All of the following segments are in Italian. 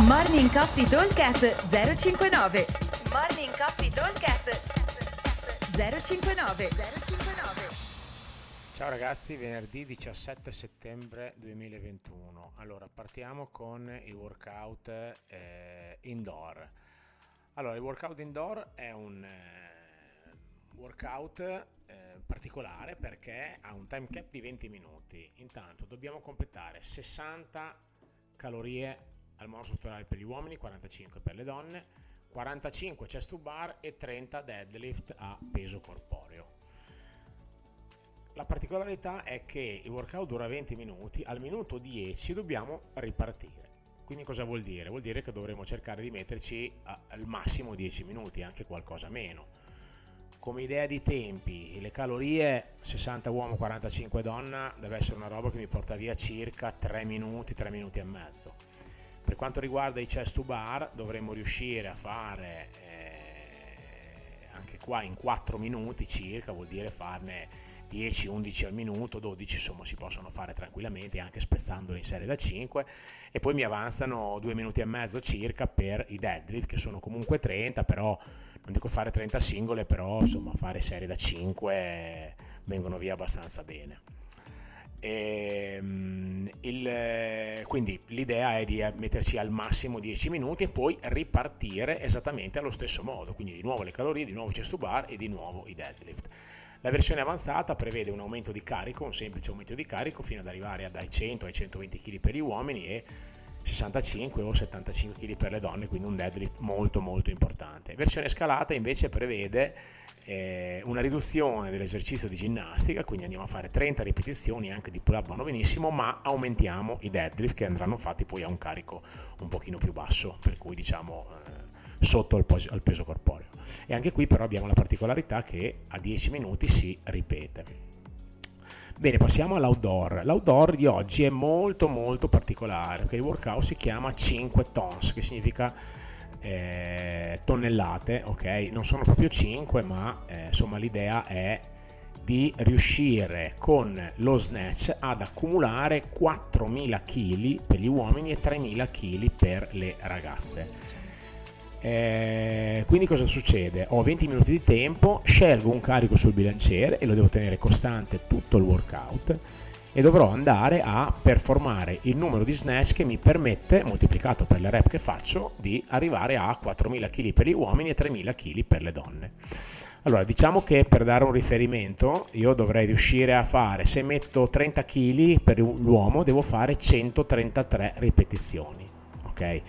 Morning Coffee Talkcast 059 Morning Coffee Talkcast 059 059 Ciao ragazzi, venerdì 17 settembre 2021. Allora, partiamo con il workout eh, indoor. Allora, il workout indoor è un eh, workout eh, particolare perché ha un time cap di 20 minuti. Intanto dobbiamo completare 60 calorie al mouse strutturale per gli uomini, 45 per le donne, 45 chest to bar e 30 deadlift a peso corporeo. La particolarità è che il workout dura 20 minuti, al minuto 10 dobbiamo ripartire. Quindi cosa vuol dire? Vuol dire che dovremo cercare di metterci al massimo 10 minuti, anche qualcosa meno. Come idea di tempi, le calorie 60 uomo, 45 donna deve essere una roba che mi porta via circa 3 minuti, 3 minuti e mezzo per quanto riguarda i chest to bar dovremmo riuscire a fare eh, anche qua in 4 minuti circa, vuol dire farne 10, 11 al minuto, 12 insomma si possono fare tranquillamente anche spezzandoli in serie da 5 e poi mi avanzano 2 minuti e mezzo circa per i deadlift che sono comunque 30 però non dico fare 30 singole però insomma fare serie da 5 vengono via abbastanza bene. E, ehm, il, quindi l'idea è di metterci al massimo 10 minuti e poi ripartire esattamente allo stesso modo, quindi di nuovo le calorie, di nuovo il chest to bar e di nuovo i deadlift. La versione avanzata prevede un aumento di carico, un semplice aumento di carico fino ad arrivare dai 100 ai 120 kg per gli uomini e 65 o 75 kg per le donne, quindi un deadlift molto molto importante. Versione scalata invece prevede eh, una riduzione dell'esercizio di ginnastica, quindi andiamo a fare 30 ripetizioni anche di pull up vanno benissimo, ma aumentiamo i deadlift che andranno fatti poi a un carico un pochino più basso, per cui diciamo eh, sotto al, pos- al peso corporeo. E anche qui però abbiamo la particolarità che a 10 minuti si ripete. Bene, passiamo all'outdoor. L'outdoor di oggi è molto molto particolare perché il workout si chiama 5 tons, che significa eh, tonnellate, ok? Non sono proprio 5, ma eh, insomma l'idea è di riuscire con lo snatch ad accumulare 4.000 kg per gli uomini e 3.000 kg per le ragazze. Eh, quindi cosa succede? Ho 20 minuti di tempo, scelgo un carico sul bilanciere e lo devo tenere costante tutto il workout e dovrò andare a performare il numero di snatch che mi permette, moltiplicato per le rep che faccio, di arrivare a 4.000 kg per gli uomini e 3.000 kg per le donne. Allora, diciamo che per dare un riferimento, io dovrei riuscire a fare, se metto 30 kg per l'uomo, devo fare 133 ripetizioni. Ok?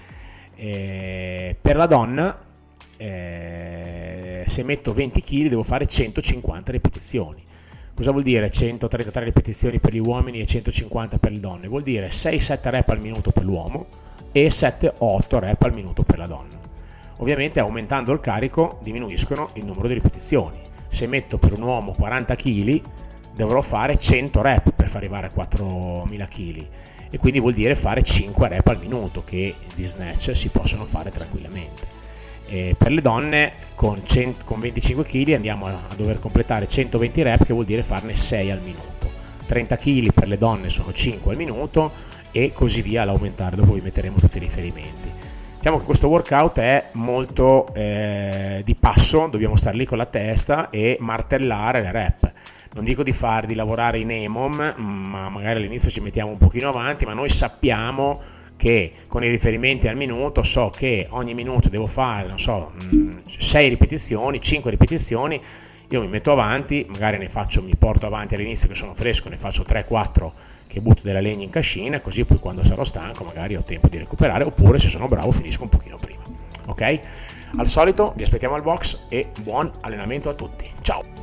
E per la donna, eh, se metto 20 kg, devo fare 150 ripetizioni Cosa vuol dire 133 ripetizioni per gli uomini e 150 per le donne? Vuol dire 6-7 rep al minuto per l'uomo e 7-8 rep al minuto per la donna. Ovviamente aumentando il carico diminuiscono il numero di ripetizioni. Se metto per un uomo 40 kg dovrò fare 100 rep per far arrivare a 4000 kg e quindi vuol dire fare 5 rep al minuto che di snatch si possono fare tranquillamente. E per le donne con, 100, con 25 kg andiamo a, a dover completare 120 rep che vuol dire farne 6 al minuto. 30 kg per le donne sono 5 al minuto e così via all'aumentare, dopo vi metteremo tutti i riferimenti. Diciamo che questo workout è molto eh, di passo, dobbiamo stare lì con la testa e martellare le rep. Non dico di fare di lavorare in EMOM, ma magari all'inizio ci mettiamo un pochino avanti, ma noi sappiamo che con i riferimenti al minuto so che ogni minuto devo fare, non so, 6 mm, ripetizioni, 5 ripetizioni, io mi metto avanti, magari ne faccio, mi porto avanti all'inizio che sono fresco, ne faccio 3-4 che butto della legna in cascina, così poi quando sarò stanco magari ho tempo di recuperare, oppure se sono bravo finisco un pochino prima. Ok? Al solito vi aspettiamo al box e buon allenamento a tutti. Ciao!